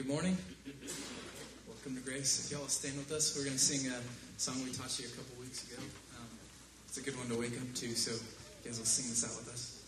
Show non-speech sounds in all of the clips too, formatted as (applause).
Good morning. Welcome to Grace. If y'all stand with us, we're going to sing a song we taught you a couple weeks ago. Um, it's a good one to wake up to, so you guys will sing this out with us.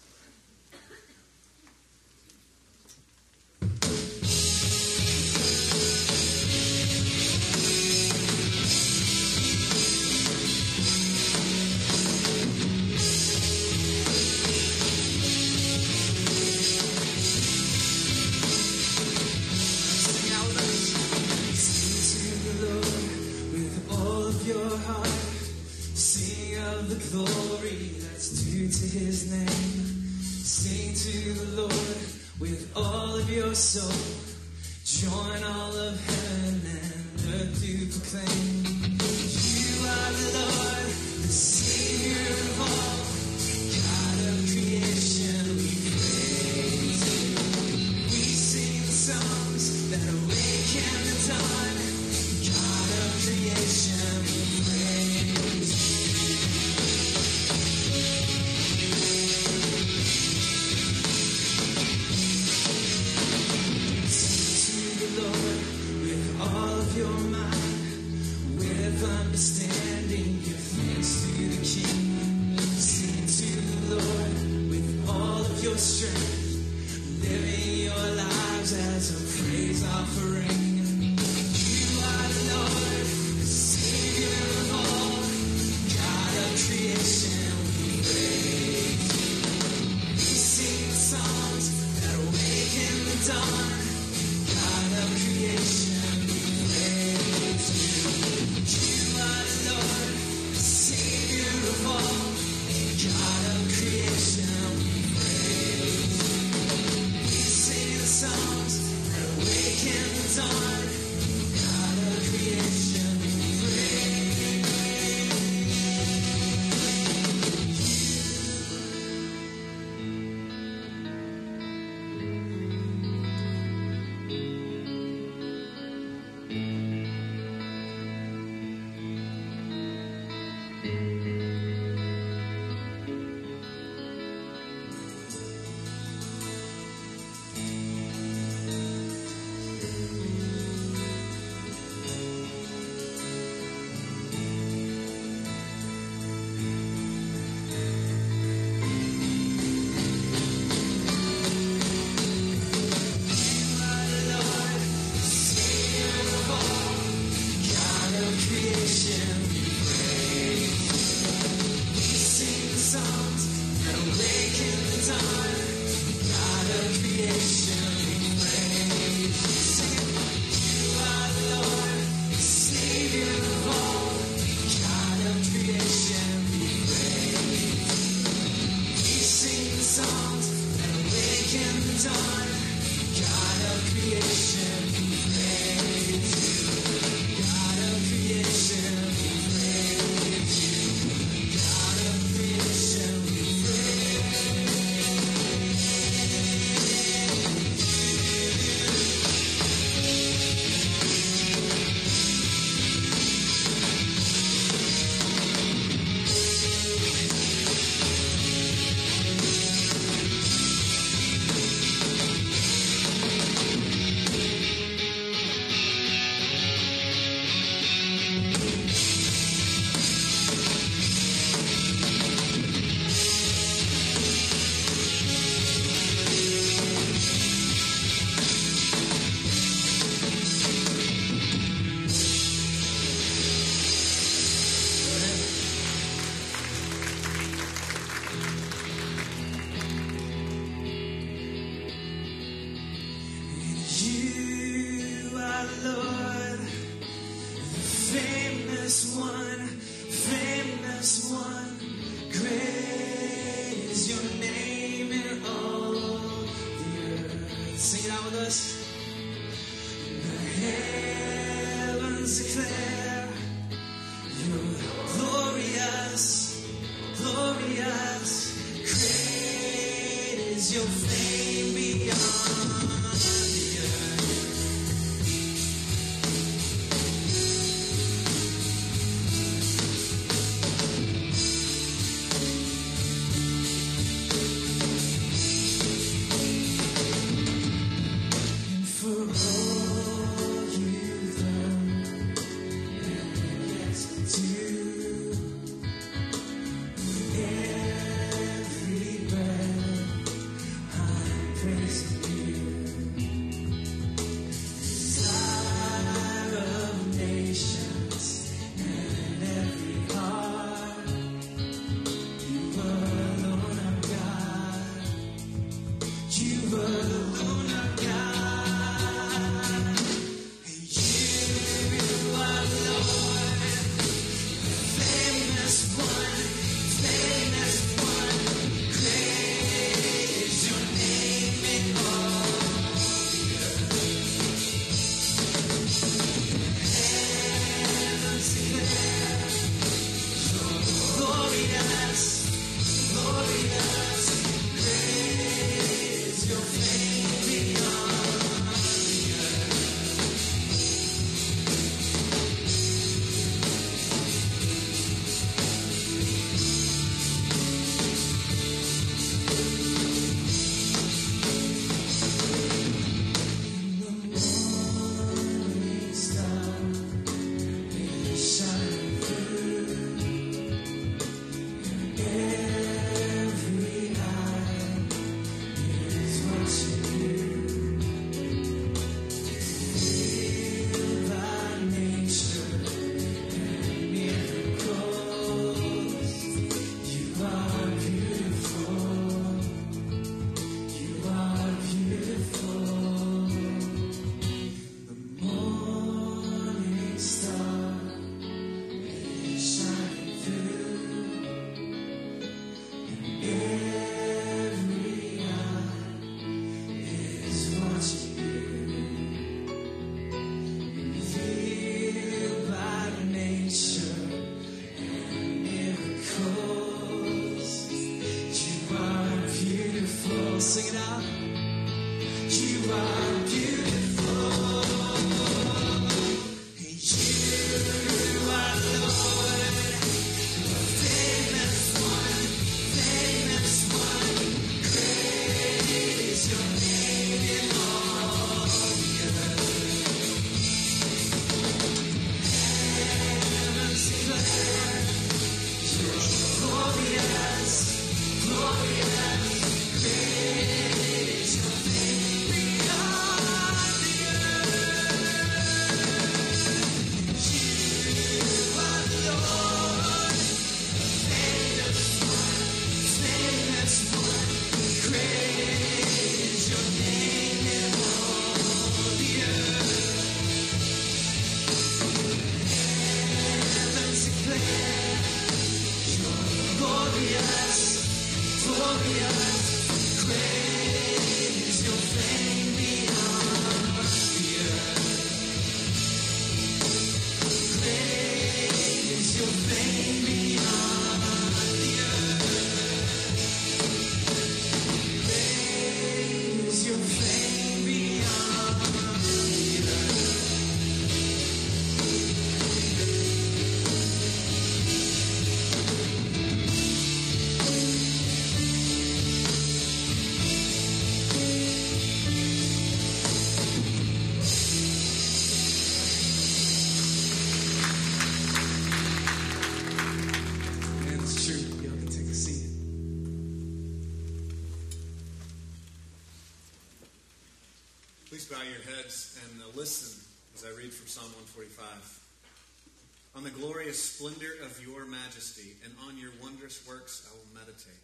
Splendor of your majesty, and on your wondrous works I will meditate.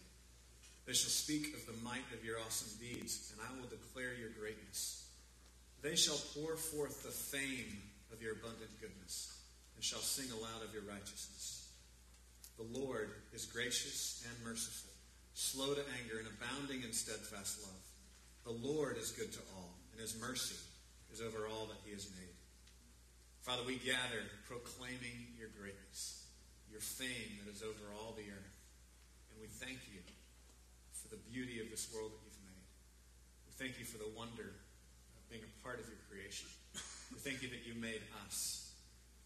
They shall speak of the might of your awesome deeds, and I will declare your greatness. They shall pour forth the fame of your abundant goodness, and shall sing aloud of your righteousness. The Lord is gracious and merciful, slow to anger, and abounding in steadfast love. The Lord is good to all, and his mercy is over all that he has made. Father, we gather proclaiming your greatness, your fame that is over all the earth. And we thank you for the beauty of this world that you've made. We thank you for the wonder of being a part of your creation. We thank you that you made us.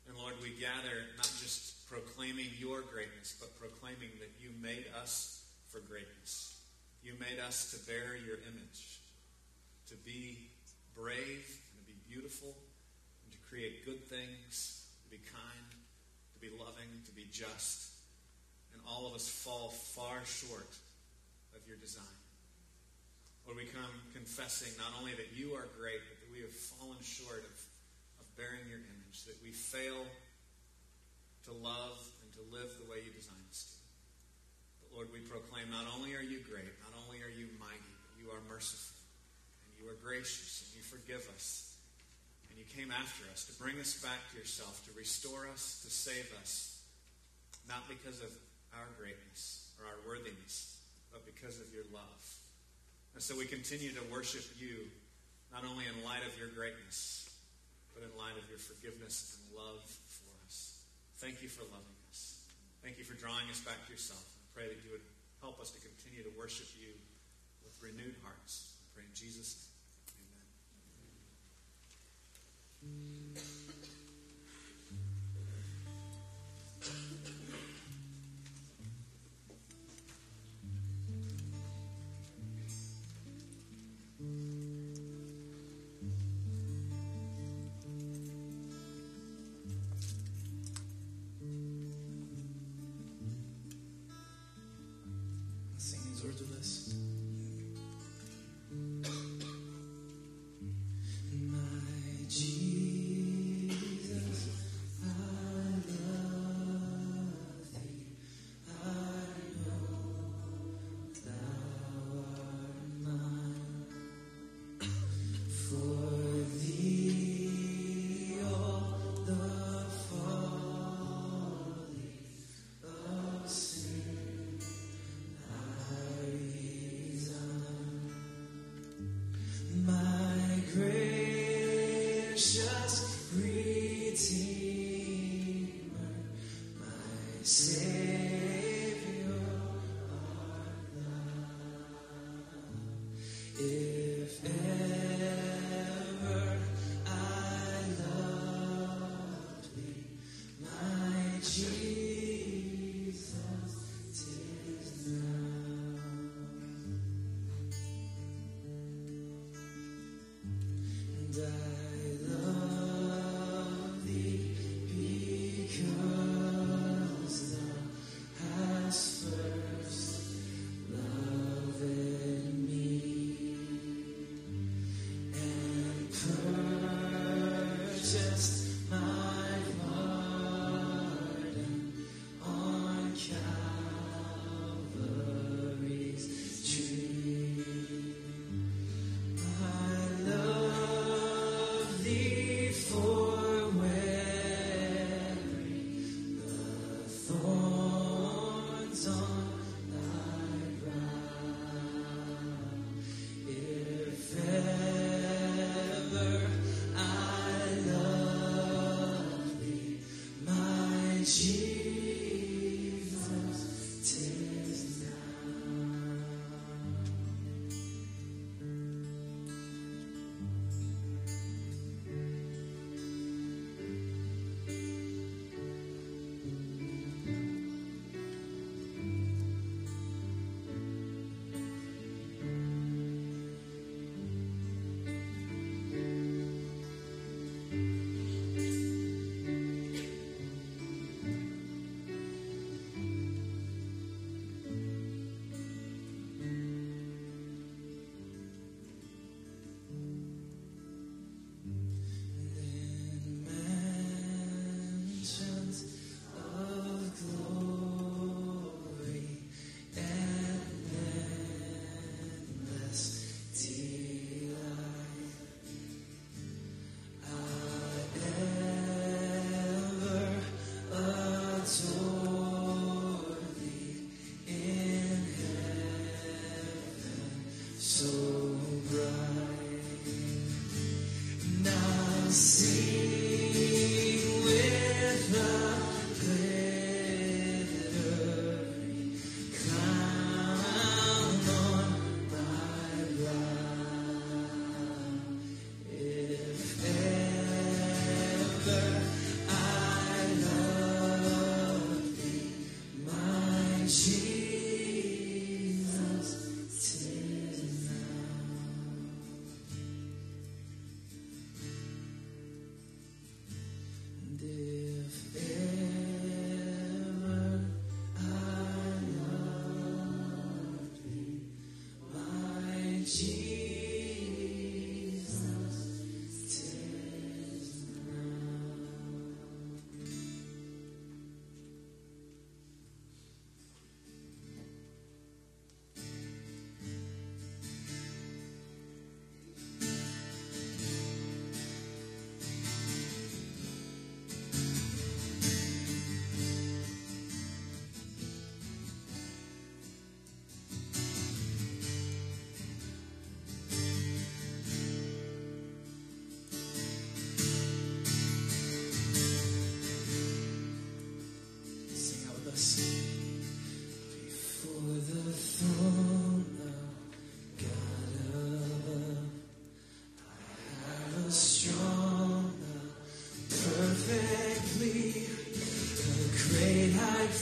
And Lord, we gather not just proclaiming your greatness, but proclaiming that you made us for greatness. You made us to bear your image, to be brave and to be beautiful create good things, to be kind, to be loving, to be just. And all of us fall far short of your design. Lord, we come confessing not only that you are great, but that we have fallen short of, of bearing your image, that we fail to love and to live the way you designed us to. But Lord, we proclaim not only are you great, not only are you mighty, but you are merciful, and you are gracious, and you forgive us, and you came after us to bring us back to yourself, to restore us, to save us, not because of our greatness or our worthiness, but because of your love. And so we continue to worship you, not only in light of your greatness, but in light of your forgiveness and love for us. Thank you for loving us. Thank you for drawing us back to yourself. I pray that you would help us to continue to worship you with renewed hearts. I pray in Jesus' name. Gracious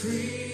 free.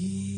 He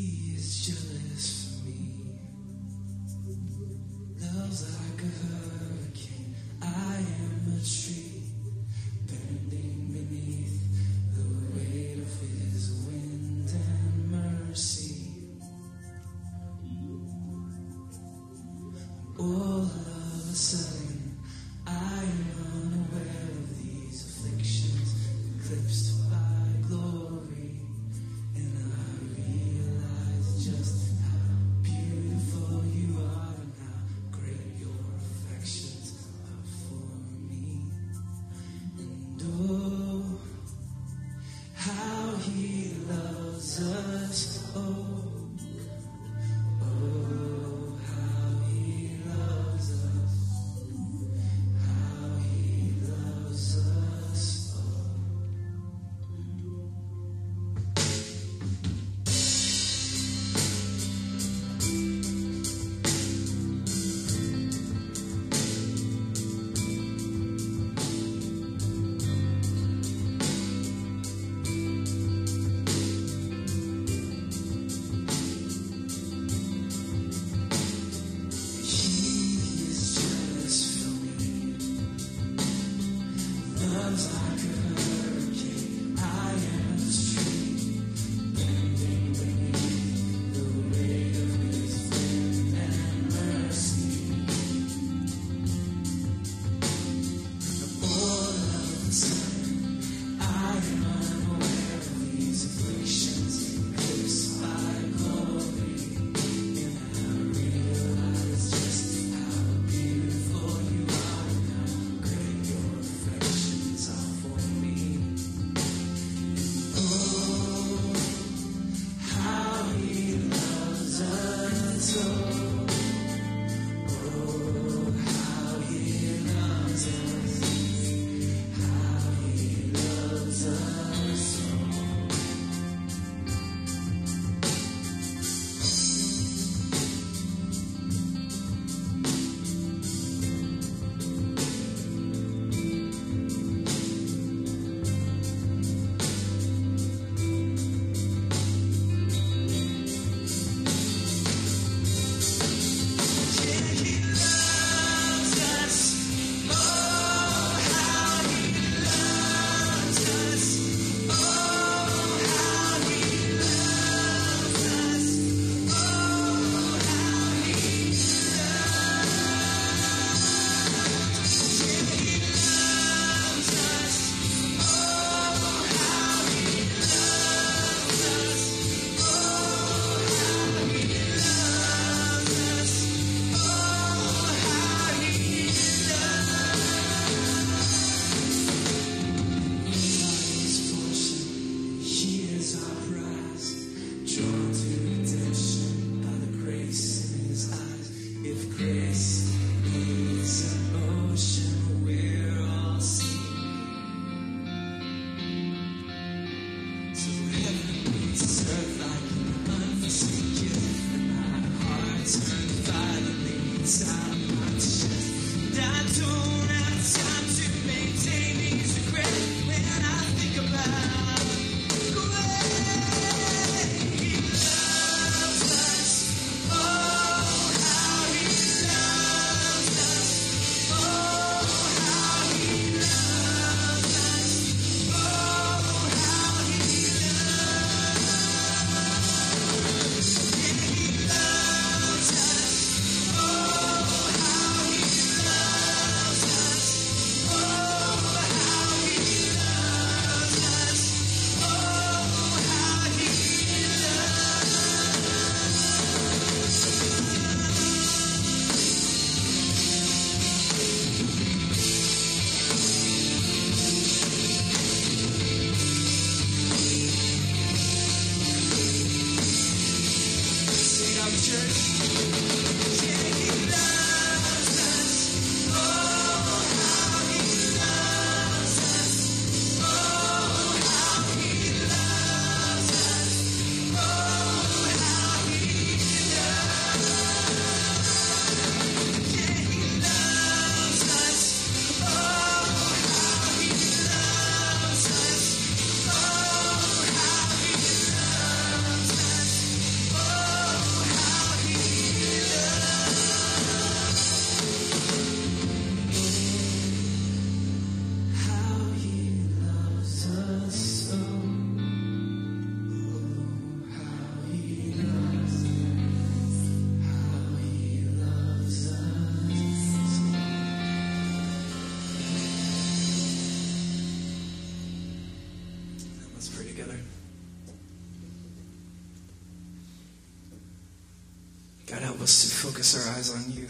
focus our eyes on you.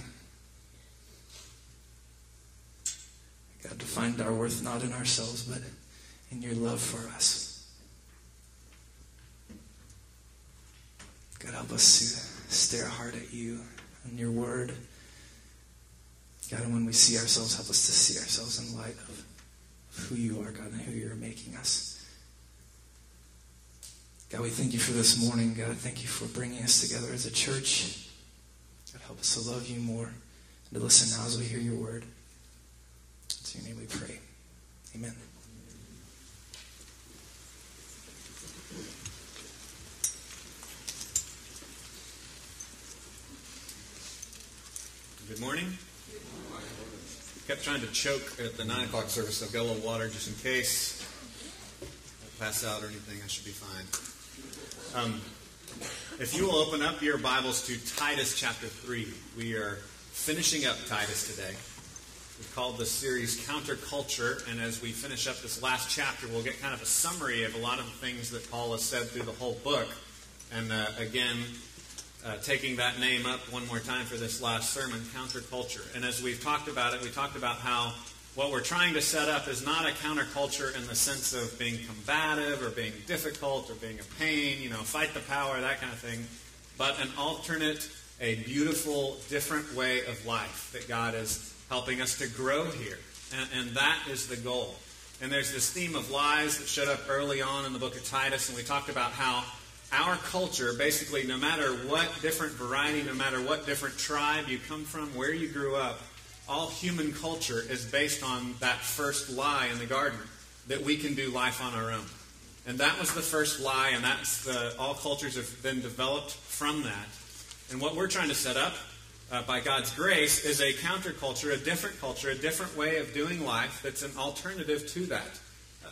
God, to find our worth not in ourselves, but in your love for us. God, help us to stare hard at you and your word. God, and when we see ourselves, help us to see ourselves in light of who you are, God, and who you're making us. God, we thank you for this morning. God, thank you for bringing us together as a church. God, help us to love you more and to listen now as we hear your word. In your name we pray. Amen. Good morning. Kept trying to choke at the 9 o'clock service. I've got a little water just in case I pass out or anything. I should be fine. Um, if you will open up your Bibles to Titus chapter 3, we are finishing up Titus today. We've called this series Counterculture, and as we finish up this last chapter, we'll get kind of a summary of a lot of the things that Paul has said through the whole book. And uh, again, uh, taking that name up one more time for this last sermon, counterculture. And as we've talked about it, we talked about how what we're trying to set up is not a counterculture in the sense of being combative or being difficult or being a pain, you know, fight the power, that kind of thing, but an alternate, a beautiful, different way of life that God is helping us to grow here. And, and that is the goal. And there's this theme of lies that showed up early on in the book of Titus, and we talked about how our culture, basically, no matter what different variety, no matter what different tribe you come from, where you grew up, all human culture is based on that first lie in the garden that we can do life on our own. And that was the first lie, and that's the, all cultures have been developed from that. And what we're trying to set up uh, by God's grace is a counterculture, a different culture, a different way of doing life that's an alternative to that.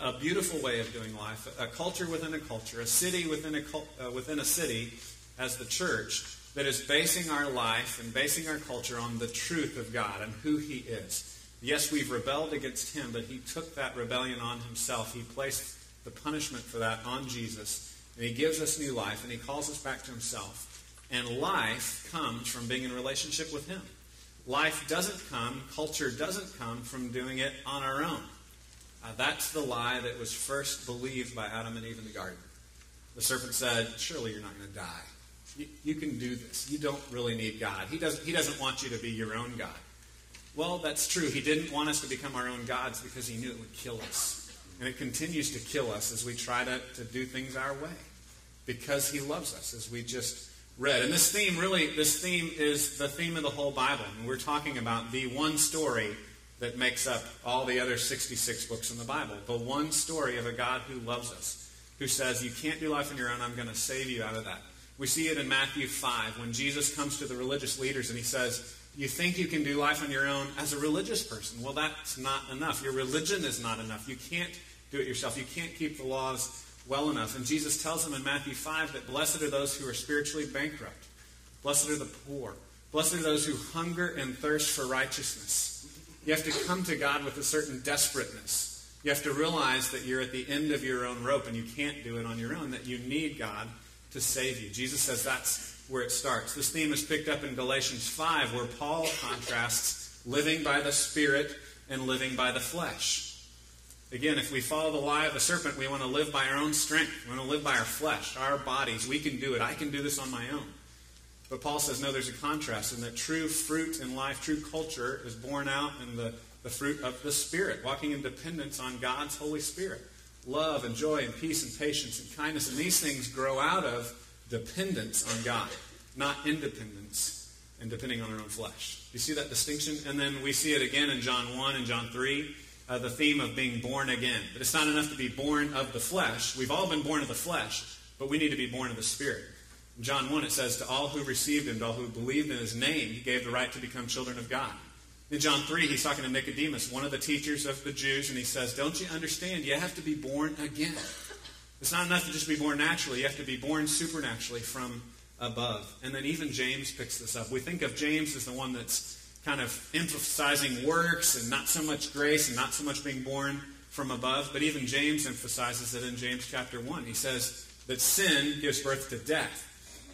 A beautiful way of doing life, a culture within a culture, a city within a, uh, within a city as the church that is basing our life and basing our culture on the truth of God and who He is. Yes, we've rebelled against Him, but He took that rebellion on Himself. He placed the punishment for that on Jesus, and He gives us new life, and He calls us back to Himself. And life comes from being in relationship with Him. Life doesn't come, culture doesn't come from doing it on our own. Uh, that's the lie that was first believed by Adam and Eve in the garden. The serpent said, Surely you're not going to die. You, you, can do this. You don't really need God. He doesn't, he doesn't want you to be your own God. Well, that's true. He didn't want us to become our own gods because he knew it would kill us. And it continues to kill us as we try to, to do things our way because he loves us, as we just read. And this theme, really, this theme is the theme of the whole Bible. And we're talking about the one story that makes up all the other 66 books in the Bible. The one story of a God who loves us, who says, You can't do life on your own, I'm going to save you out of that. We see it in Matthew 5 when Jesus comes to the religious leaders and he says, You think you can do life on your own as a religious person? Well, that's not enough. Your religion is not enough. You can't do it yourself. You can't keep the laws well enough. And Jesus tells them in Matthew 5 that blessed are those who are spiritually bankrupt, blessed are the poor, blessed are those who hunger and thirst for righteousness. You have to come to God with a certain desperateness. You have to realize that you're at the end of your own rope and you can't do it on your own, that you need God to save you. Jesus says that's where it starts. This theme is picked up in Galatians 5, where Paul contrasts living by the Spirit and living by the flesh. Again, if we follow the lie of the serpent, we want to live by our own strength. We want to live by our flesh, our bodies. We can do it. I can do this on my own. But Paul says, no, there's a contrast, and that true fruit in life, true culture, is born out in the, the fruit of the Spirit, walking in dependence on God's Holy Spirit. Love and joy and peace and patience and kindness. And these things grow out of dependence on God, not independence and depending on our own flesh. You see that distinction? And then we see it again in John 1 and John 3 uh, the theme of being born again. But it's not enough to be born of the flesh. We've all been born of the flesh, but we need to be born of the Spirit. In John 1, it says, To all who received him, to all who believed in his name, he gave the right to become children of God. In John 3, he's talking to Nicodemus, one of the teachers of the Jews, and he says, Don't you understand? You have to be born again. It's not enough to just be born naturally. You have to be born supernaturally from above. And then even James picks this up. We think of James as the one that's kind of emphasizing works and not so much grace and not so much being born from above. But even James emphasizes it in James chapter 1. He says that sin gives birth to death,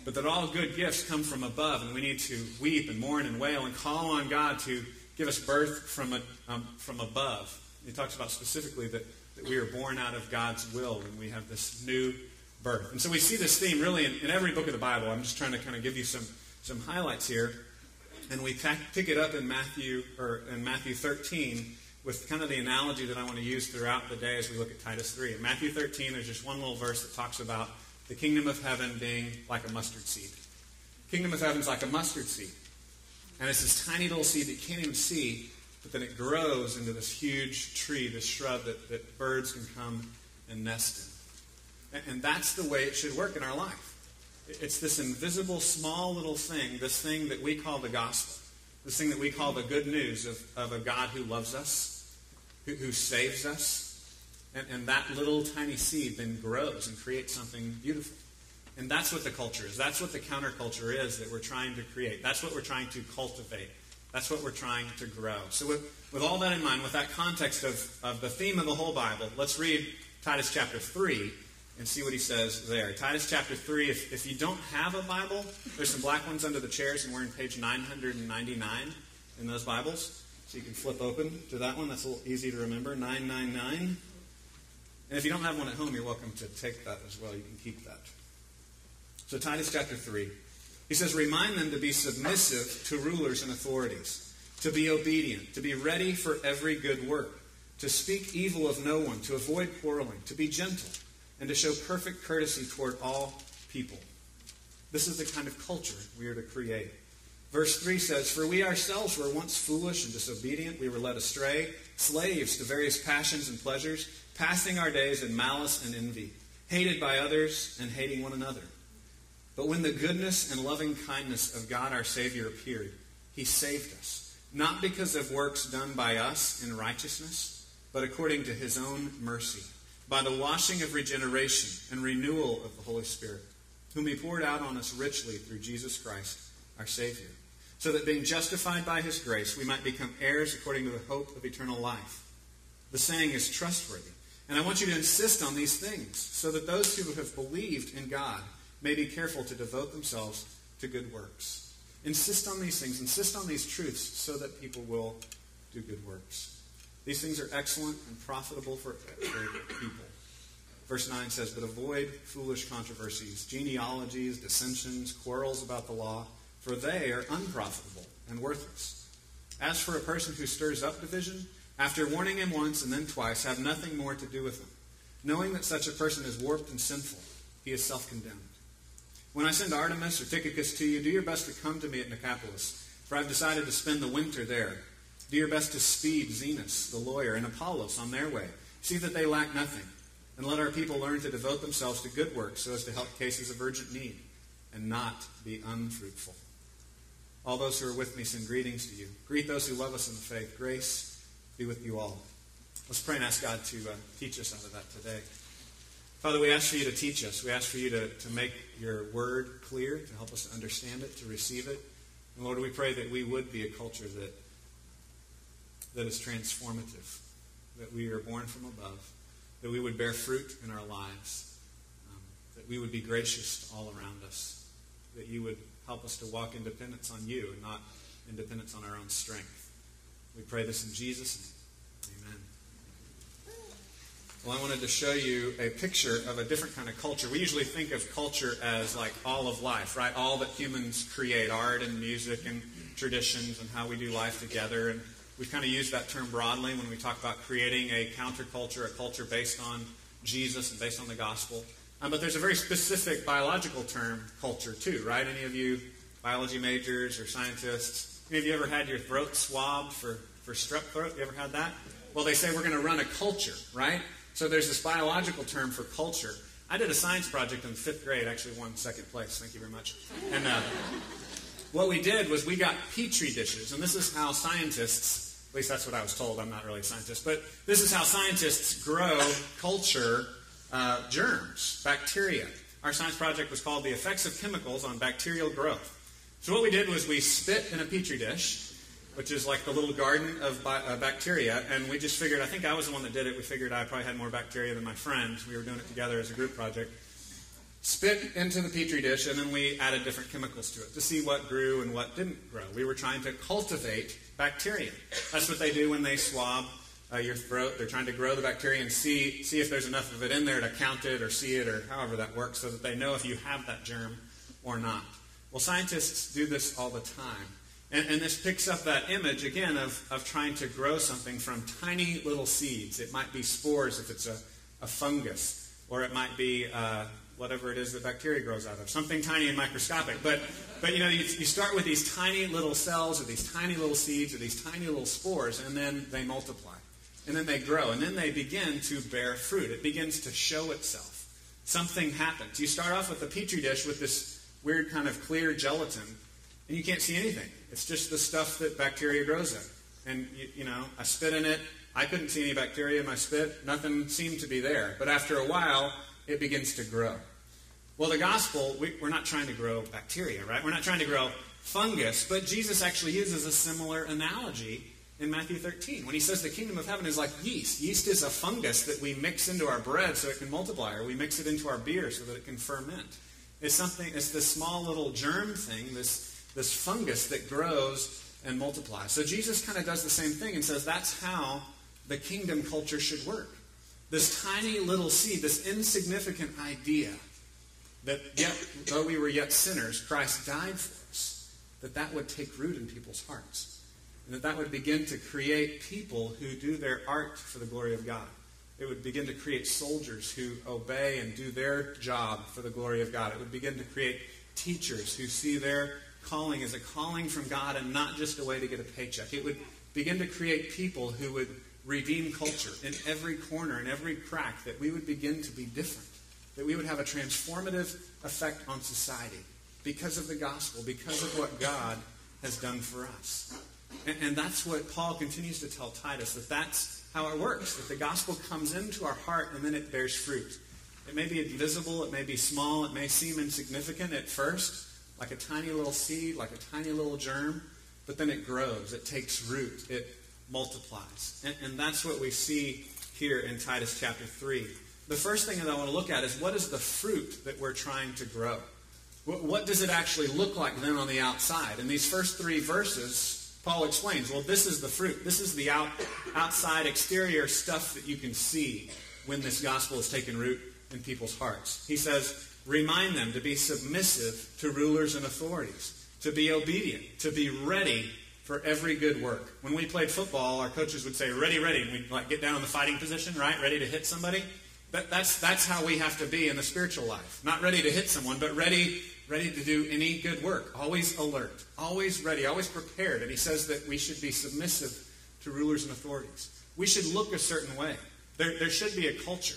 but that all good gifts come from above, and we need to weep and mourn and wail and call on God to give us birth from, a, um, from above. He talks about specifically that, that we are born out of God's will and we have this new birth. And so we see this theme really in, in every book of the Bible. I'm just trying to kind of give you some, some highlights here and we pick it up in Matthew or in Matthew 13 with kind of the analogy that I want to use throughout the day as we look at Titus 3. In Matthew 13, there's just one little verse that talks about the kingdom of heaven being like a mustard seed. Kingdom of heaven's like a mustard seed. And it's this tiny little seed that you can't even see, but then it grows into this huge tree, this shrub that, that birds can come and nest in. And, and that's the way it should work in our life. It's this invisible, small little thing, this thing that we call the gospel, this thing that we call the good news of, of a God who loves us, who, who saves us. And, and that little tiny seed then grows and creates something beautiful. And that's what the culture is. That's what the counterculture is that we're trying to create. That's what we're trying to cultivate. That's what we're trying to grow. So, with, with all that in mind, with that context of, of the theme of the whole Bible, let's read Titus chapter 3 and see what he says there. Titus chapter 3, if, if you don't have a Bible, there's some black ones under the chairs, and we're in page 999 in those Bibles. So you can flip open to that one. That's a little easy to remember 999. And if you don't have one at home, you're welcome to take that as well. You can keep that. So, Titus chapter 3. He says, Remind them to be submissive to rulers and authorities, to be obedient, to be ready for every good work, to speak evil of no one, to avoid quarreling, to be gentle, and to show perfect courtesy toward all people. This is the kind of culture we are to create. Verse 3 says, For we ourselves were once foolish and disobedient. We were led astray, slaves to various passions and pleasures, passing our days in malice and envy, hated by others and hating one another. But when the goodness and loving kindness of God our Savior appeared, he saved us, not because of works done by us in righteousness, but according to his own mercy, by the washing of regeneration and renewal of the Holy Spirit, whom he poured out on us richly through Jesus Christ, our Savior, so that being justified by his grace, we might become heirs according to the hope of eternal life. The saying is trustworthy. And I want you to insist on these things, so that those who have believed in God may be careful to devote themselves to good works. Insist on these things, insist on these truths so that people will do good works. These things are excellent and profitable for, people. Verse 9 says, But avoid foolish controversies, genealogies, dissensions, quarrels about the law, for they are unprofitable and worthless. As for a person who stirs up division, after warning him once and then twice, have nothing more to do with him. Knowing that such a person is warped and sinful, he is self condemned. When I send Artemas or Tychicus to you, do your best to come to me at Nicopolis, for I've decided to spend the winter there. Do your best to speed Zenas, the lawyer, and Apollos on their way. See that they lack nothing. And let our people learn to devote themselves to good work so as to help cases of urgent need and not be unfruitful. All those who are with me send greetings to you. Greet those who love us in the faith. Grace be with you all. Let's pray and ask God to uh, teach us out of that today. Father, we ask for you to teach us. We ask for you to, to make your word clear, to help us understand it, to receive it. And Lord, we pray that we would be a culture that, that is transformative, that we are born from above, that we would bear fruit in our lives, um, that we would be gracious all around us, that you would help us to walk in dependence on you and not in dependence on our own strength. We pray this in Jesus' name. Well, I wanted to show you a picture of a different kind of culture. We usually think of culture as like all of life, right? All that humans create, art and music and traditions and how we do life together. And we've kind of use that term broadly when we talk about creating a counterculture, a culture based on Jesus and based on the gospel. Um, but there's a very specific biological term, culture, too, right? Any of you biology majors or scientists, any of you ever had your throat swabbed for, for strep throat? You ever had that? Well, they say we're going to run a culture, right? So there's this biological term for culture. I did a science project in fifth grade, actually won second place. Thank you very much. And uh, what we did was we got petri dishes, and this is how scientists, at least that's what I was told. I'm not really a scientist, but this is how scientists grow culture uh, germs, bacteria. Our science project was called The Effects of Chemicals on Bacterial Growth. So what we did was we spit in a petri dish which is like the little garden of bi- uh, bacteria. And we just figured, I think I was the one that did it. We figured I probably had more bacteria than my friend. We were doing it together as a group project. Spit into the petri dish, and then we added different chemicals to it to see what grew and what didn't grow. We were trying to cultivate bacteria. That's what they do when they swab uh, your throat. They're trying to grow the bacteria and see, see if there's enough of it in there to count it or see it or however that works so that they know if you have that germ or not. Well, scientists do this all the time. And, and, this picks up that image again of, of trying to grow something from tiny little seeds. It might be spores if it's a, a fungus, or it might be uh, whatever it is that bacteria grows out of, something tiny and microscopic. But, but you know, you, you start with these tiny little cells, or these tiny little seeds, or these tiny little spores, and then they multiply. And then they grow, and then they begin to bear fruit. It begins to show itself. Something happens. You start off with a petri dish with this weird kind of clear gelatin and you can't see anything. It's just the stuff that bacteria grows in. And, you, you, know, I spit in it. I couldn't see any bacteria in my spit. Nothing seemed to be there. But after a while, it begins to grow. Well, the gospel, we, we're not trying to grow bacteria, right? We're not trying to grow fungus. But Jesus actually uses a similar analogy in Matthew 13 when he says the kingdom of heaven is like yeast. Yeast is a fungus that we mix into our bread so it can multiply, or we mix it into our beer so that it can ferment. It's something, it's this small little germ thing, this this fungus that grows and multiplies. So Jesus kind of does the same thing and says that's how the kingdom culture should work. This tiny little seed, this insignificant idea, That yet, though we were yet sinners, Christ died for us. That that would take root in people's hearts. And that that would begin to create people who do their art for the glory of God. It would begin to create soldiers who obey and do their job for the glory of God. It would begin to create teachers who see their calling is a calling from God and not just a way to get a paycheck. It would begin to create people who would redeem culture in every corner, in every crack, that we would begin to be different, that we would have a transformative effect on society because of the gospel, because of what God has done for us. And, and that's what Paul continues to tell Titus, that that's how it works, that the gospel comes into our heart and then it bears fruit. It may be invisible, it may be small, it may seem insignificant at first, like a tiny little seed, like a tiny little germ, but then it grows, it takes root, it multiplies. And, and that's what we see here in Titus chapter 3. The first thing that I want to look at is what is the fruit that we're trying to grow? What, what does it actually look like then on the outside? In these first three verses, Paul explains, well, this is the fruit. This is the out, outside exterior stuff that you can see when this gospel is taken root in people's hearts. He says, remind them to be submissive to rulers and authorities, to be obedient, to be ready for every good work. When we played football, our coaches would say, ready, ready, and we'd like get down in the fighting position, right? Ready to hit somebody. That, that's, that's how we have to be in the spiritual life. Not ready to hit someone, but ready, ready to do any good work. Always alert, always ready, always prepared. And he says that we should be submissive to rulers and authorities. We should look a certain way. There, there should be a culture.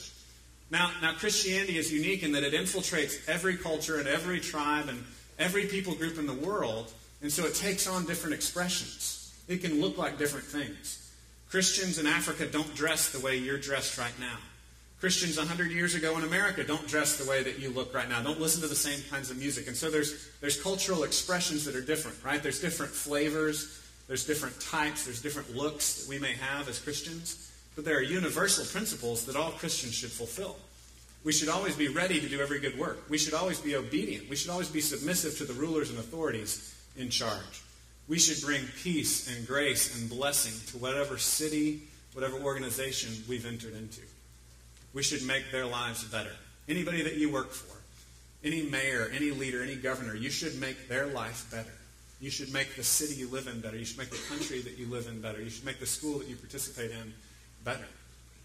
Now, now, Christianity is unique in that it infiltrates every culture and every tribe and every people group in the world, and so it takes on different expressions. It can look like different things. Christians in Africa don't dress the way you're dressed right now. Christians 100 years ago in America don't dress the way that you look right now, don't listen to the same kinds of music. And so there's, there's cultural expressions that are different, right? There's different flavors, there's different types, there's different looks that we may have as Christians. But there are universal principles that all Christians should fulfill. We should always be ready to do every good work. We should always be obedient. We should always be submissive to the rulers and authorities in charge. We should bring peace and grace and blessing to whatever city, whatever organization we've entered into. We should make their lives better. Anybody that you work for, any mayor, any leader, any governor, you should make their life better. You should make the city you live in better. You should make the country that you live in better. You should make the school that you participate in better.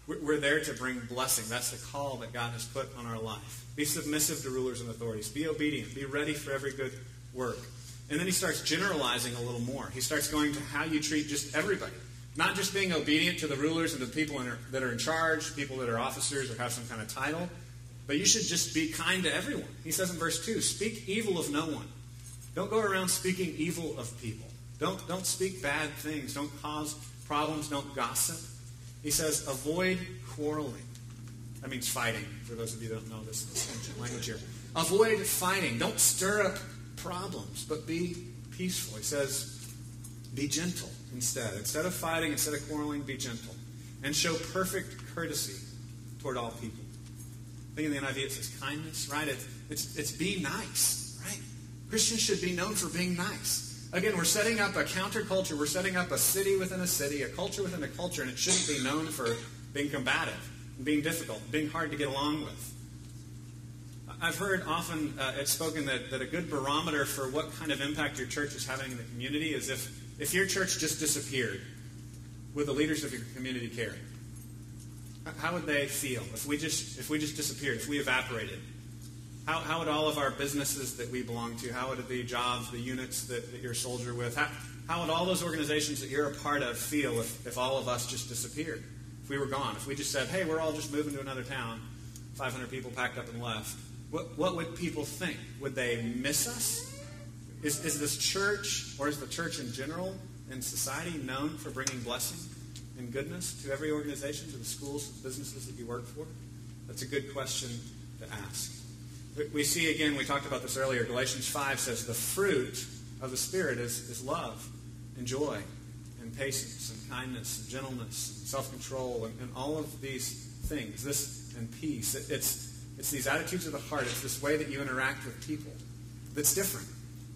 We're there to bring blessing. That's the call that God has put on our life. Be submissive to rulers and authorities. Be obedient. Be ready for every good work. And then he starts generalizing a little more. He starts going to how you treat just everybody. Not just being obedient to the rulers and the people that are in charge, people that are officers or have some kind of title, but you should just be kind to everyone. He says in verse 2 speak evil of no one. Don't go around speaking evil of people. Don't, don't speak bad things. Don't cause problems. Don't gossip. He says, avoid quarreling. That means fighting, for those of you who don't know this, ancient language here. Avoid fighting. Don't stir up problems, but be peaceful. He says, be gentle instead. Instead of fighting, instead of quarreling, be gentle. And show perfect courtesy toward all people. Think in the NIV it says kindness, right? It's, it's, it's be nice, right? Christians should be known for being nice. Again, we're setting up a counterculture. We're setting up a city within a city, a culture within a culture, and it shouldn't be known for being combative, being difficult, being hard to get along with. I've heard often uh, it's spoken that, that a good barometer for what kind of impact your church is having in the community is if, if your church just disappeared, would the leaders of your community care? How would they feel if we just if we just disappeared, if we evaporated? How, how would all of our businesses that we belong to, how would the jobs, the units that, that you're a soldier with, how, how would all those organizations that you're a part of feel if, if all of us just disappeared? If we were gone? If we just said, hey, we're all just moving to another town, 500 people packed up and left, what, what would people think? Would they miss us? Is, is this church, or is the church in general in society known for bringing blessing and goodness to every organization, to the schools, the businesses that you work for? That's a good question to ask. We see again, we talked about this earlier, Galatians 5 says the fruit of the Spirit is, is love and joy and patience and kindness and gentleness and self control and, and, all of these things. This and peace. It, it's, it's these attitudes of the heart, it's this way that you interact with people that's different.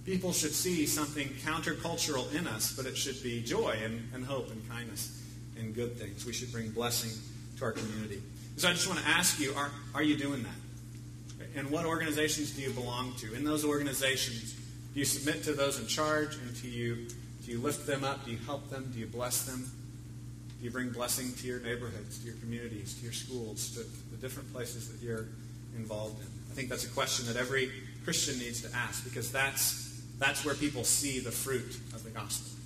People should see something countercultural in us, but it should be joy and, and hope and kindness and good things. We should bring blessing to our community. So I just want to ask you are, are you doing that? And what organizations do you belong to? In those organizations, do you submit to those in charge and do you, do you lift them up? Do you help them? Do you bless them? Do you bring blessing to your neighborhoods, to your communities, to your schools, to the different places that you're involved in? I think that's a question that every Christian needs to ask because that's, that's where people see the fruit of the gospel.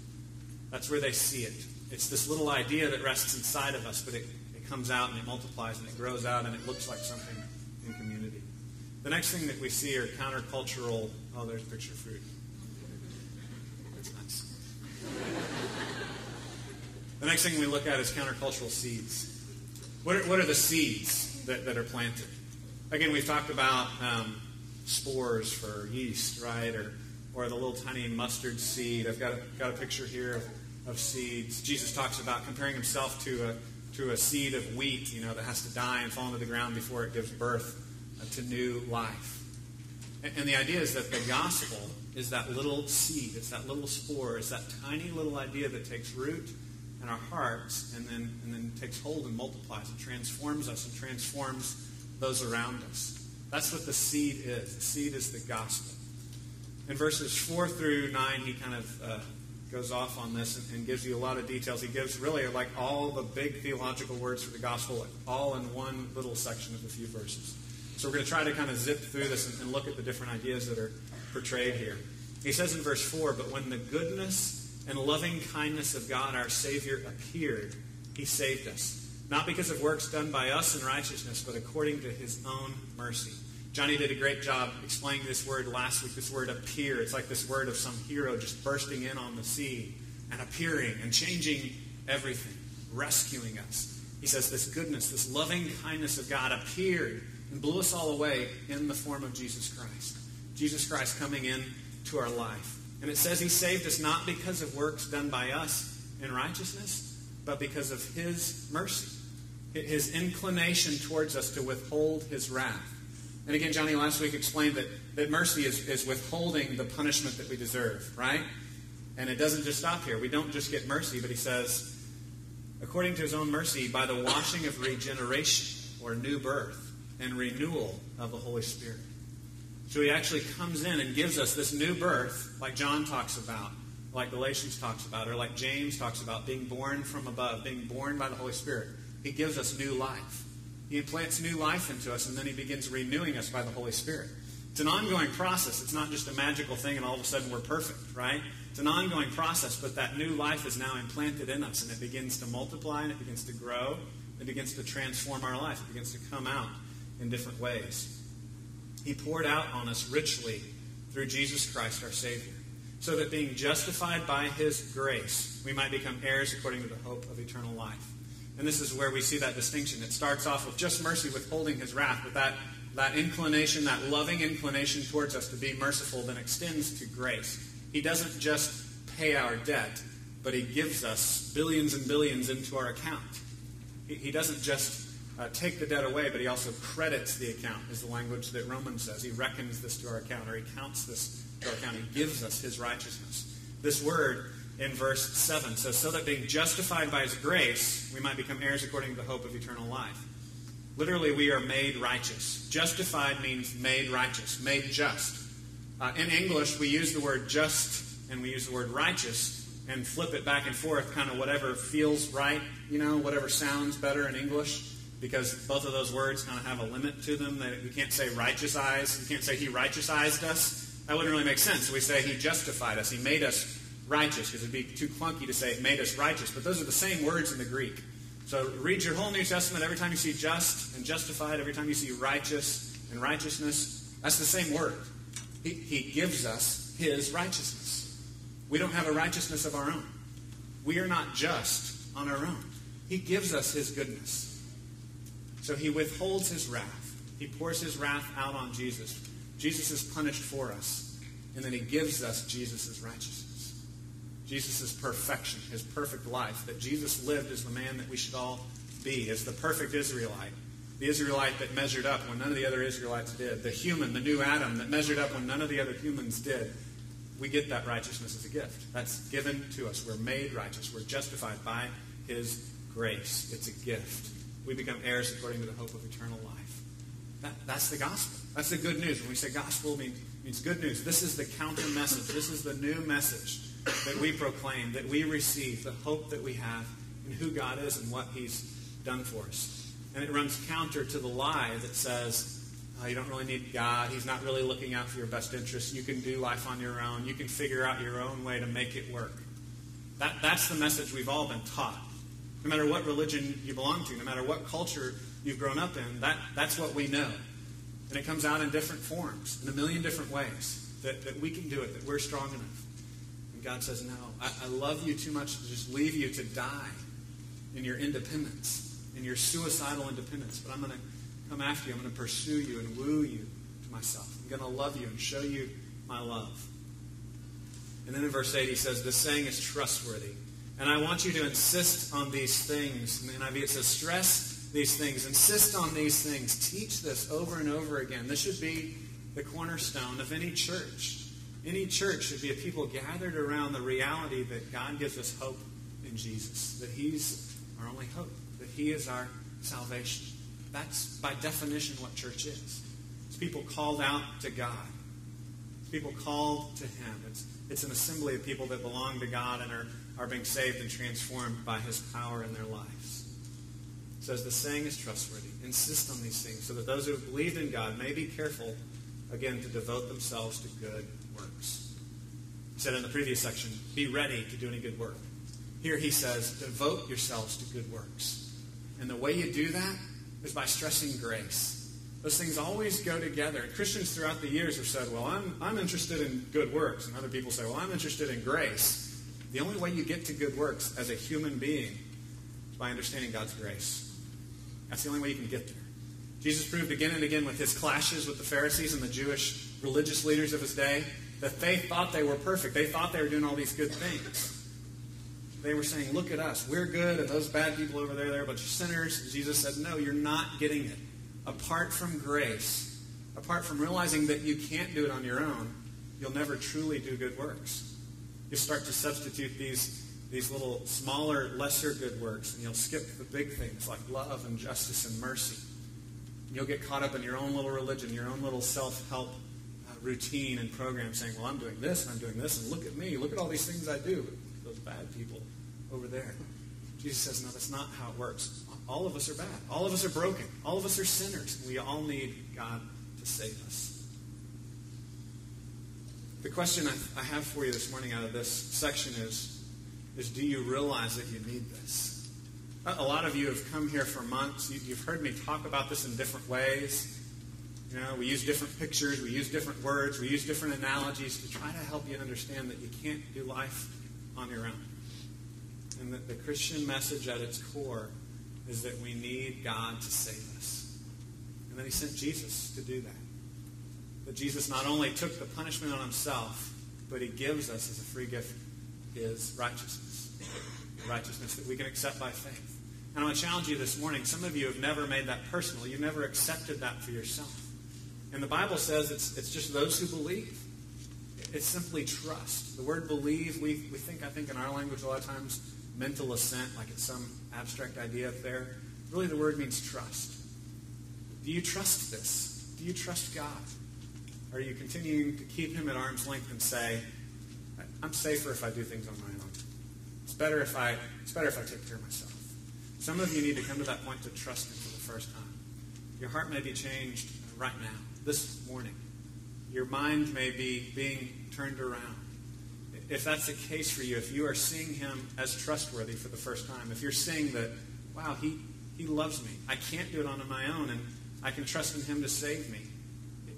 That's where they see it. It's this little idea that rests inside of us, but it, it comes out and it multiplies and it grows out and it looks like something. The next thing that we see are countercultural. Oh, there's picture fruit. That's nice. the next thing we look at is countercultural seeds. What are, what are the seeds that, that are planted? Again, we've talked about um, spores for yeast, right? Or, or the little tiny mustard seed. I've got a, got a picture here of, of seeds. Jesus talks about comparing himself to a, to a seed of wheat, you know, that has to die and fall into the ground before it gives birth to new life. And, the idea is that the gospel is that little seed, it's that little spore, it's that tiny little idea that takes root in our hearts and then, and then takes hold and multiplies and transforms us and transforms those around us. That's what the seed is. The seed is the gospel. In verses 4 through 9, he kind of uh, goes off on this and, and, gives you a lot of details. He gives really like all the big theological words for the gospel, all in one little section of a few verses. So we're going to try to kind of zip through this and, and look at the different ideas that are portrayed here. He says in verse 4 But when the goodness and loving kindness of God our Savior appeared, he saved us. Not because of works done by us in righteousness, but according to his own mercy. Johnny did a great job explaining this word last week. This word appear. It's like this word of some hero just bursting in on the sea and appearing and changing everything, rescuing us. He says this goodness, this loving kindness of God appeared and blew us all away in the form of Jesus Christ. Jesus Christ coming in to our life. And it says he saved us not because of works done by us in righteousness, but because of his mercy, his inclination towards us to withhold his wrath. And again, Johnny last week explained that, that mercy is, is withholding the punishment that we deserve, right? And it doesn't just stop here. We don't just get mercy, but he says, according to his own mercy, by the washing of regeneration or new birth and renewal of the Holy Spirit. So he actually comes in and gives us this new birth, like John talks about, like Galatians talks about, or like James talks about, being born from above, being born by the Holy Spirit. He gives us new life. He implants new life into us, and then he begins renewing us by the Holy Spirit. It's an ongoing process. It's not just a magical thing and all of a sudden we're perfect, right? It's an ongoing process, but that new life is now implanted in us, and it begins to multiply and it begins to grow. It begins to transform our life. It begins to come out in different ways. He poured out on us richly through Jesus Christ our Savior, so that being justified by His grace, we might become heirs according to the hope of eternal life. And this is where we see that distinction. It starts off with just mercy withholding His wrath, but that, that inclination, that loving inclination towards us to be merciful, then extends to grace. He doesn't just pay our debt, but He gives us billions and billions into our account. He, he doesn't just uh, take the debt away, but he also credits the account, is the language that Romans says. He reckons this to our account, or he counts this to our account. He gives us his righteousness. This word in verse 7 says, So that being justified by his grace, we might become heirs according to the hope of eternal life. Literally, we are made righteous. Justified means made righteous, made just. Uh, in English, we use the word just and we use the word righteous and flip it back and forth, kind of whatever feels right, you know, whatever sounds better in English because both of those words kind of have a limit to them. That we can't say righteous eyes. You can't say he righteousized us. That wouldn't really make sense. We say he justified us. He made us righteous because it'd be too clunky to say made us righteous. But those are the same words in the Greek. So read your whole New Testament every time you see just and justified, every time you see righteous and righteousness. That's the same word. He, he gives us his righteousness. We don't have a righteousness of our own. We are not just on our own. He gives us his goodness. So he withholds his wrath. He pours his wrath out on Jesus. Jesus is punished for us. And then he gives us Jesus' righteousness. Jesus' perfection, his perfect life, that Jesus lived as the man that we should all be, as the perfect Israelite. The Israelite that measured up when none of the other Israelites did. The human, the new Adam that measured up when none of the other humans did. We get that righteousness as a gift. That's given to us. We're made righteous. We're justified by his grace. It's a gift we become heirs according to the hope of eternal life. That, that's the gospel. That's the good news. When we say gospel, means, means good news. This is the counter message. This is the new message that we proclaim, that we receive, the hope that we have in who God is and what He's done for us. And it runs counter to the lie that says, oh, you don't really need God. He's not really looking out for your best interests. You can do life on your own. You can figure out your own way to make it work. That, that's the message we've all been taught. No matter what religion you belong to, no matter what culture you've grown up in, that, that's what we know. And it comes out in different forms, in a million different ways, that, that we can do it, that we're strong enough. And God says, No, I, I love you too much to just leave you to die in your independence, in your suicidal independence. But I'm going to come after you. I'm going to pursue you and woo you to myself. I'm going to love you and show you my love. And then in verse 8, he says, This saying is trustworthy. And I want you to insist on these things. In the NIV, it says, Stress these things, insist on these things, teach this over and over again. This should be the cornerstone of any church. Any church should be a people gathered around the reality that God gives us hope in Jesus, that He's our only hope, that He is our salvation. That's by definition what church is. It's people called out to God. It's people called to Him. It's, it's an assembly of people that belong to God and are, are being saved and transformed by His power in their lives. It says the saying is trustworthy. Insist on these things so that those who have believed in God may be careful, again, to devote themselves to good works. He said in the previous section, be ready to do any good work. Here he says, devote yourselves to good works. And the way you do that is by stressing grace. Those things always go together. Christians throughout the years have said, well, I'm, I'm interested in good works. And other people say, well, I'm interested in grace. The only way you get to good works as a human being is by understanding God's grace. That's the only way you can get there. Jesus proved again and again with his clashes with the Pharisees and the Jewish religious leaders of his day that they thought they were perfect. They thought they were doing all these good things. They were saying, Look at us. We're good, and those bad people over there, they're a bunch of sinners. Jesus said, No, you're not getting it. Apart from grace, apart from realizing that you can't do it on your own, you'll never truly do good works. You start to substitute these, these little smaller, lesser good works, and you'll skip the big things like love and justice and mercy. You'll get caught up in your own little religion, your own little self help uh, routine and program saying, Well, I'm doing this and I'm doing this, and look at me. Look at all these things I do. Those bad people over there. Jesus says, No, that's not how it works. All of us are bad. All of us are broken. All of us are sinners. We all need God to save us. The question I, I have for you this morning out of this section is, is do you realize that you need this? A lot of you have come here for months. You, you've heard me talk about this in different ways. You know, we use different pictures, we use different words, we use different analogies to try to help you understand that you can't do life on your own. And that the Christian message at its core is that we need God to save us. And then he sent Jesus to do that. That Jesus not only took the punishment on himself, but he gives us as a free gift his righteousness. Righteousness that we can accept by faith. And I want to challenge you this morning. Some of you have never made that personal. You've never accepted that for yourself. And the Bible says it's, it's just those who believe. It's simply trust. The word believe, we, we think, I think in our language a lot of times, mental assent, like it's some abstract idea up there. Really, the word means trust. Do you trust this? Do you trust God? Are you continuing to keep Him at arm's length and say, I'm safer if I do things on my own? It's better if I, it's better if I take care of myself. Some of you need to come to that point to trust Him for the first time. Your heart may be changed right now, this morning. Your mind may be being turned around if that's the case for you, if you are seeing him as trustworthy for the first time, if you're seeing that, wow, he, he loves me, I can't do it on my own, and I can trust in him to save me.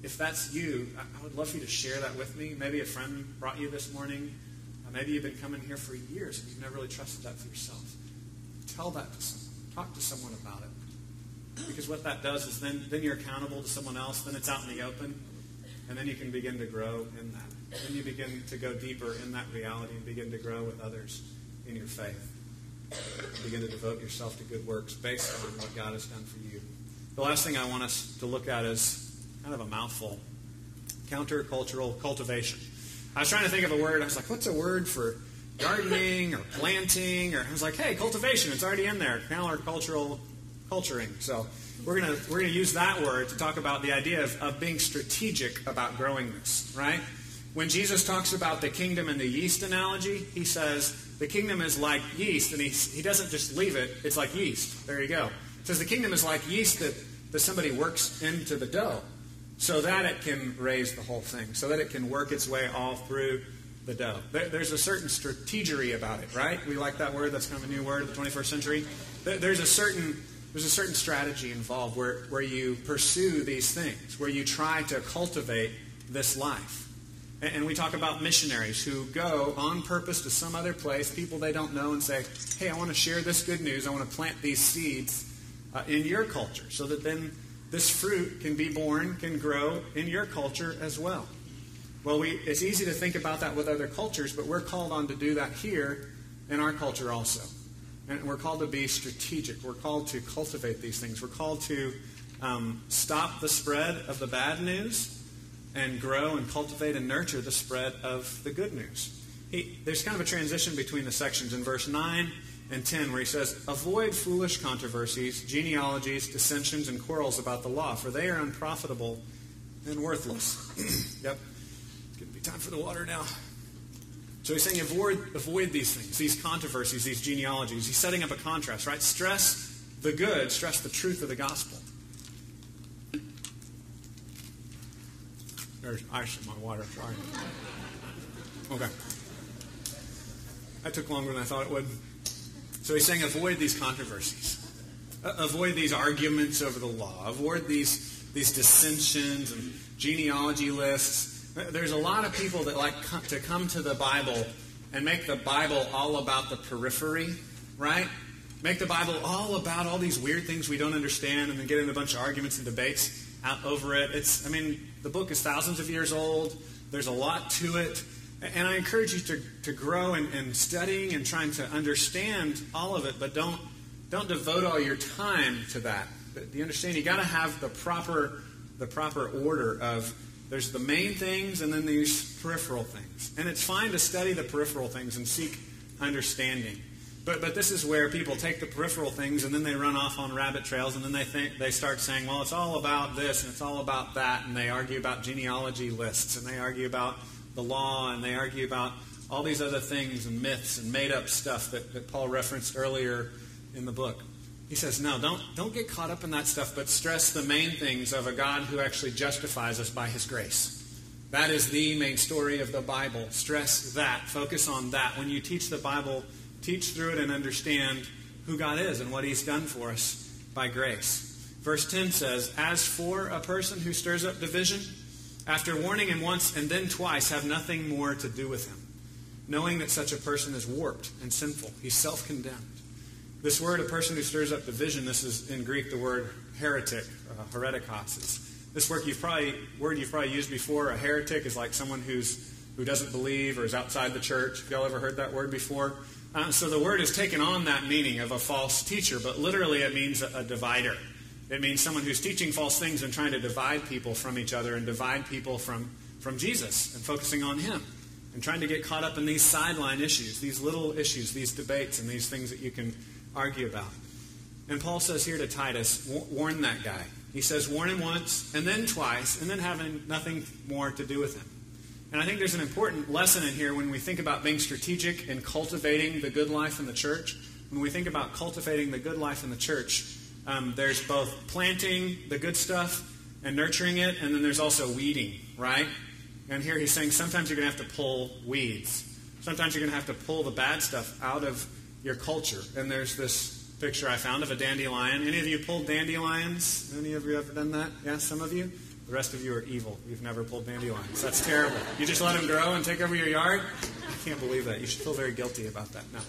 If that's you, I would love for you to share that with me. Maybe a friend brought you this morning. Uh, maybe you've been coming here for years and you've never really trusted that for yourself. Tell that to someone. Talk to someone about it. Because what that does is then, then you're accountable to someone else, then it's out in the open, and then you can begin to grow in that. Then you begin to go deeper in that reality and begin to grow with others in your faith. begin to devote yourself to good works based on what God has done for you. The last thing I want us to look at is kind of a mouthful countercultural cultivation. I was trying to think of a word. I was like, what's a word for gardening or planting? Or I was like, hey, cultivation. It's already in there. Countercultural culturing. So we're gonna we're gonna use that word to talk about the idea of, of being strategic about growing this, right? When Jesus talks about the kingdom and the yeast analogy, he says the kingdom is like yeast, and he, he doesn't just leave it, it's like yeast. There you go. He says the kingdom is like yeast that, that somebody works into the dough so that it can raise the whole thing, so that it can work its way all through the dough. There, there's a certain strategery about it, right? We like that word. That's kind of a new word of the 21st century. There, there's a certain there's a certain strategy involved where, where you pursue these things, where you try to cultivate this life. And we talk about missionaries who go on purpose to some other place, people they don't know, and say, hey, I want to share this good news. I want to plant these seeds uh, in your culture so that then this fruit can be born, can grow in your culture as well. Well, we, it's easy to think about that with other cultures, but we're called on to do that here in our culture also. And we're called to be strategic. We're called to cultivate these things. We're called to um, stop the spread of the bad news and grow and cultivate and nurture the spread of the good news. He, there's kind of a transition between the sections in verse 9 and 10 where he says, Avoid foolish controversies, genealogies, dissensions, and quarrels about the law, for they are unprofitable and worthless. (clears throat) yep. It's going to be time for the water now. So he's saying avoid, avoid these things, these controversies, these genealogies. He's setting up a contrast, right? Stress the good, stress the truth of the gospel. There's ice in my water. Sorry. Okay. That took longer than I thought it would. So he's saying avoid these controversies. Uh, avoid these arguments over the law. Avoid these, these dissensions and genealogy lists. There's a lot of people that like to come to the Bible and make the Bible all about the periphery, right? Make the Bible all about all these weird things we don't understand and then get in a bunch of arguments and debates out over it. It's, I mean, the book is thousands of years old. There's a lot to it. And I encourage you to, to grow in, in studying and trying to understand all of it, but don't, don't devote all your time to that. You understand? You got to have the proper, the proper order of there's the main things and then these peripheral things. And it's fine to study the peripheral things and seek understanding. But, but this is where people take the peripheral things and then they run off on rabbit trails and then they think they start saying, well, it's all about this and it's all about that, and they argue about genealogy lists and they argue about the law and they argue about all these other things and myths and made up stuff that, that Paul referenced earlier in the book. He says, no, don't, don't get caught up in that stuff, but stress the main things of a God who actually justifies us by his grace. That is the main story of the Bible. Stress that. Focus on that. When you teach the Bible, teach through it and understand who God is and what He's done for us by grace. Verse 10 says, As for a person who stirs up division, after warning him once and then twice, have nothing more to do with him, knowing that such a person is warped and sinful. He's self condemned. This word, a person who stirs up division, this is in Greek the word heretic, uh, heretikos. This word you've probably word you've probably used before. A heretic is like someone who's who doesn't believe or is outside the church. Have y'all ever heard that word before? Uh, so the word has taken on that meaning of a false teacher, but literally it means a, a divider. It means someone who's teaching false things and trying to divide people from each other and divide people from, from Jesus and focusing on Him and trying to get caught up in these sideline issues, these little issues, these debates, and these things that you can argue about. And Paul says here to Titus, warn that guy. He says, warn him once, and then twice, and then having nothing more to do with him. And I think there's an important lesson in here when we think about being strategic and cultivating the good life in the church. When we think about cultivating the good life in the church, um, there's both planting the good stuff and nurturing it, and then there's also weeding, right? And here he's saying sometimes you're going to have to pull weeds. Sometimes you're going to have to pull the bad stuff out of your culture. And there's this picture I found of a dandelion. Any of you pulled dandelions? Any of you ever done that? Yeah, some of you? The rest of you are evil. You've never pulled dandelions. That's terrible. You just let them grow and take over your yard? I can't believe that. You should feel very guilty about that. No,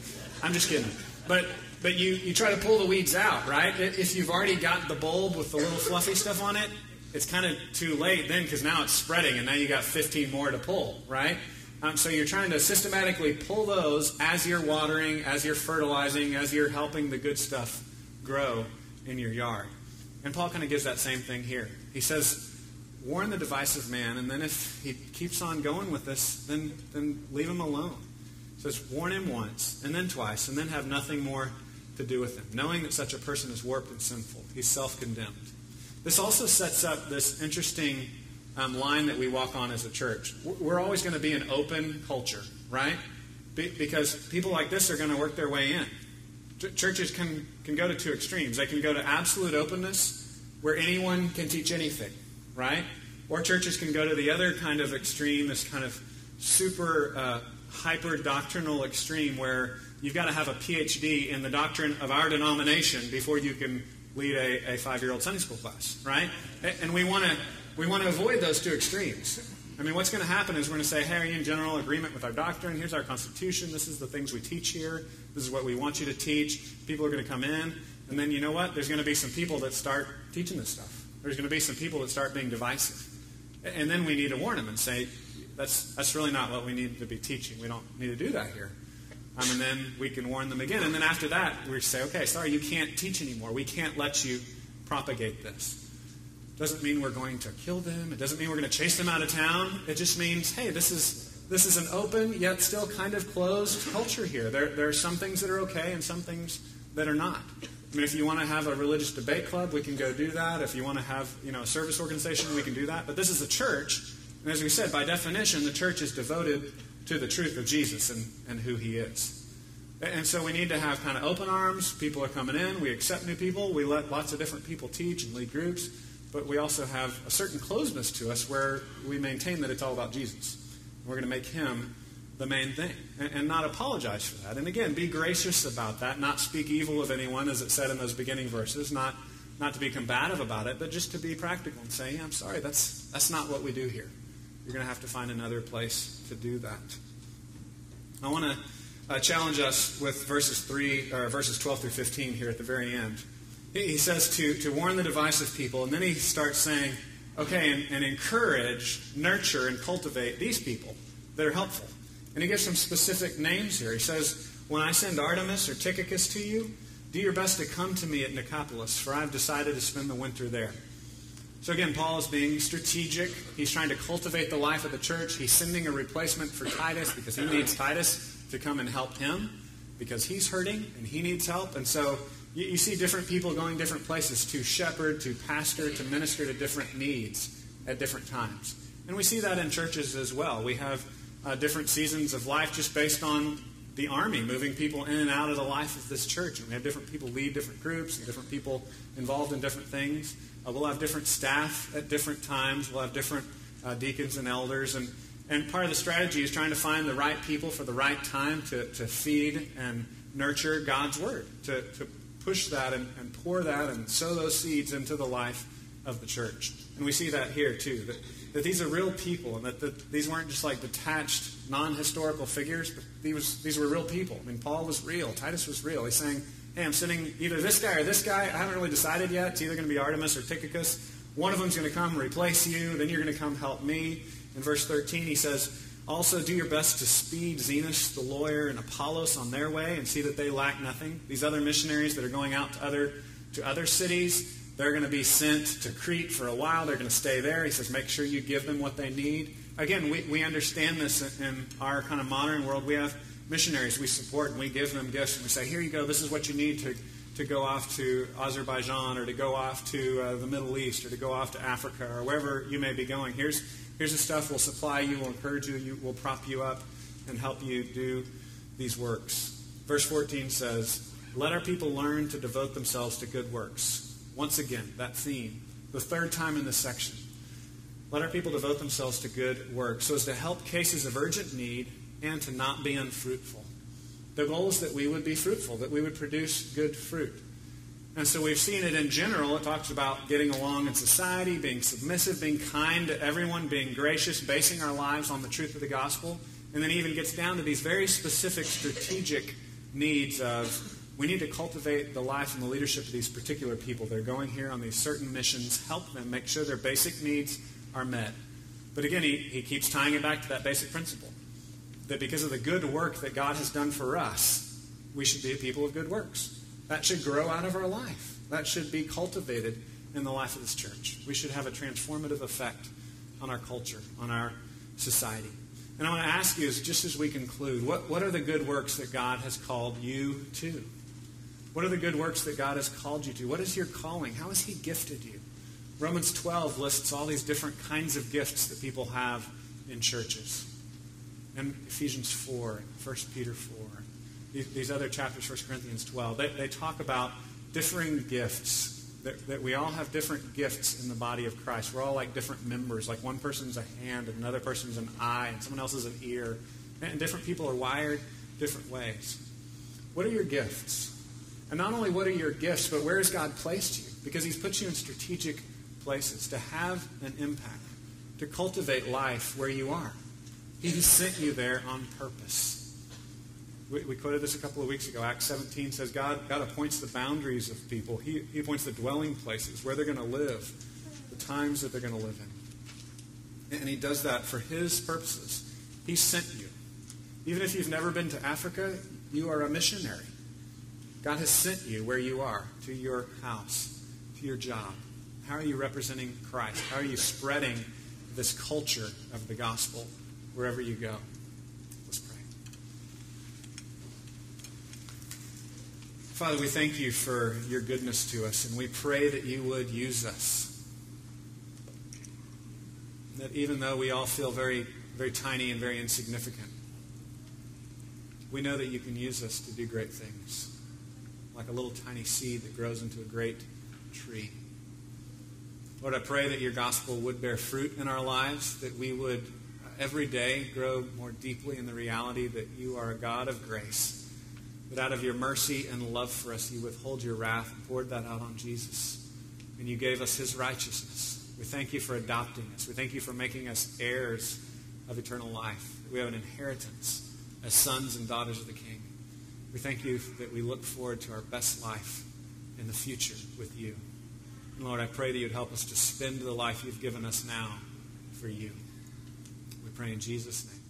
I'm just kidding. But but you, you try to pull the weeds out, right? If you've already got the bulb with the little fluffy stuff on it, it's kind of too late then because now it's spreading and now you got 15 more to pull, right? Um, so you're trying to systematically pull those as you're watering, as you're fertilizing, as you're helping the good stuff grow in your yard. And Paul kind of gives that same thing here. He says, warn the divisive man, and then if he keeps on going with this, then, then leave him alone. He says, warn him once, and then twice, and then have nothing more to do with him, knowing that such a person is warped and sinful. He's self condemned. This also sets up this interesting um, line that we walk on as a church. We're always going to be an open culture, right? Be- because people like this are going to work their way in. Ch- churches can, can go to two extremes. They can go to absolute openness, where anyone can teach anything, right? Or churches can go to the other kind of extreme, this kind of super uh, hyper doctrinal extreme, where you've got to have a PhD in the doctrine of our denomination before you can lead a, a five year old Sunday school class, right? And we want to we want to avoid those two extremes. I mean, what's going to happen is we're going to say, hey, are you in general agreement with our doctrine? Here's our Constitution. This is the things we teach here. This is what we want you to teach. People are going to come in. And then you know what? There's going to be some people that start teaching this stuff. There's going to be some people that start being divisive. And then we need to warn them and say, that's, that's really not what we need to be teaching. We don't need to do that here. Um, and then we can warn them again. And then after that, we say, okay, sorry, you can't teach anymore. We can't let you propagate this. Doesn't mean we're going to kill them. It doesn't mean we're going to chase them out of town. It just means, hey, this is this is an open yet still kind of closed culture here. There, there are some things that are okay and some things that are not. I mean, if you want to have a religious debate club, we can go do that. If you want to have, you know, a service organization, we can do that. But this is a church, and as we said, by definition, the church is devoted to the truth of Jesus and, and who he is. And so we need to have kind of open arms. People are coming in. We accept new people. We let lots of different people teach and lead groups but we also have a certain closeness to us where we maintain that it's all about Jesus. We're going to make him the main thing and, and, not apologize for that. And again, be gracious about that, not speak evil of anyone, as it said in those beginning verses, not, not to be combative about it, but just to be practical and say, yeah, I'm sorry, that's, that's not what we do here. You're going to have to find another place to do that. I want to uh, challenge us with verses 3 or verses 12 through 15 here at the very end he says to, to warn the divisive people, and then he starts saying, okay, and, and encourage, nurture, and cultivate these people that are helpful. And he gives some specific names here. He says, When I send Artemas or Tychicus to you, do your best to come to me at Nicopolis, for I've decided to spend the winter there. So again, Paul is being strategic. He's trying to cultivate the life of the church. He's sending a replacement for Titus because he needs Titus to come and help him because he's hurting and he needs help. And so you, you see different people going different places to shepherd, to pastor, to minister to different needs at different times. And we see that in churches as well. We have uh, different seasons of life just based on the army, moving people in and out of the life of this church. And we have different people lead different groups and different people involved in different things. Uh, we'll have different staff at different times. We'll have different uh, deacons and elders. And, and part of the strategy is trying to find the right people for the right time to, to feed and nurture God's Word, to, to push that and, and pour that and sow those seeds into the life of the church. And we see that here too, that, that these are real people and that, that these weren't just like detached, non historical figures, but these, these were real people. I mean, Paul was real, Titus was real. He's saying, hey, I'm sending either this guy or this guy. I haven't really decided yet. It's either going to be Artemas or Tychicus. One of them's going to come replace you, then you're going to come help me. In verse 13, he says, also, do your best to speed Zenas, the lawyer, and Apollos on their way and see that they lack nothing. These other missionaries that are going out to other, to other cities, they're going to be sent to Crete for a while. They're going to stay there. He says, make sure you give them what they need. Again, we, we understand this in our kind of modern world. We have missionaries we support and we give them gifts and we say, here you go, this is what you need to, to go off to Azerbaijan or to go off to uh, the Middle East or to go off to Africa or wherever you may be going. Here's Here's the stuff we'll supply you, we'll encourage you, you, we'll prop you up, and help you do these works. Verse 14 says, Let our people learn to devote themselves to good works. Once again, that theme, the third time in this section. Let our people devote themselves to good work so as to help cases of urgent need and to not be unfruitful. The goal is that we would be fruitful, that we would produce good fruit. And so we've seen it in general. It talks about getting along in society, being submissive, being kind to everyone, being gracious, basing our lives on the truth of the gospel. And then even gets down to these very specific strategic needs of we need to cultivate the life and the leadership of these particular people. They're going here on these certain missions, help them, make sure their basic needs are met. But again, he, he keeps tying it back to that basic principle that because of the good work that God has done for us, we should be a people of good works. That should grow out of our life. That should be cultivated in the life of this church. We should have a transformative effect on our culture, on our society. And I want to ask you, just as we conclude, what, what are the good works that God has called you to? What are the good works that God has called you to? What is your calling? How has He gifted you? Romans 12 lists all these different kinds of gifts that people have in churches. And Ephesians 4, 1 Peter 4, these, other chapters, 1 Corinthians 12, they, they talk about differing gifts. That, that we all have different gifts in the body of Christ. We're all like different members. Like one person's a hand, and another person's an eye, and someone else is an ear. And different people are wired different ways. What are your gifts? And not only what are your gifts, but where has God placed you? Because He's put you in strategic places to have an impact, to cultivate life where you are. He sent you there on purpose. We, we, quoted this a couple of weeks ago. Acts 17 says God, God appoints the boundaries of people, he, he appoints the dwelling places, where they're going to live, the times that they're going to live in. And He does that for His purposes. He sent you. Even if you've never been to Africa, you are a missionary. God has sent you where you are, to your house, to your job. How are you representing Christ? How are you spreading this culture of the gospel wherever you go? Let's pray. Father, we thank you for your goodness to us, and we pray that you would use us. That even though we all feel very, very tiny and very insignificant, we know that you can use us to do great things like a little tiny seed that grows into a great tree. Lord, I pray that your gospel would bear fruit in our lives, that we would uh, every day grow more deeply in the reality that you are a God of grace, that out of your mercy and love for us, you withhold your wrath and poured that out on Jesus, and you gave us his righteousness. We thank you for adopting us. We thank you for making us heirs of eternal life. We have an inheritance as sons and daughters of the King. We thank you that we look forward to our best life in the future with you. And Lord, I pray that you'd help us to spend the life you've given us now for you. We pray in Jesus' name.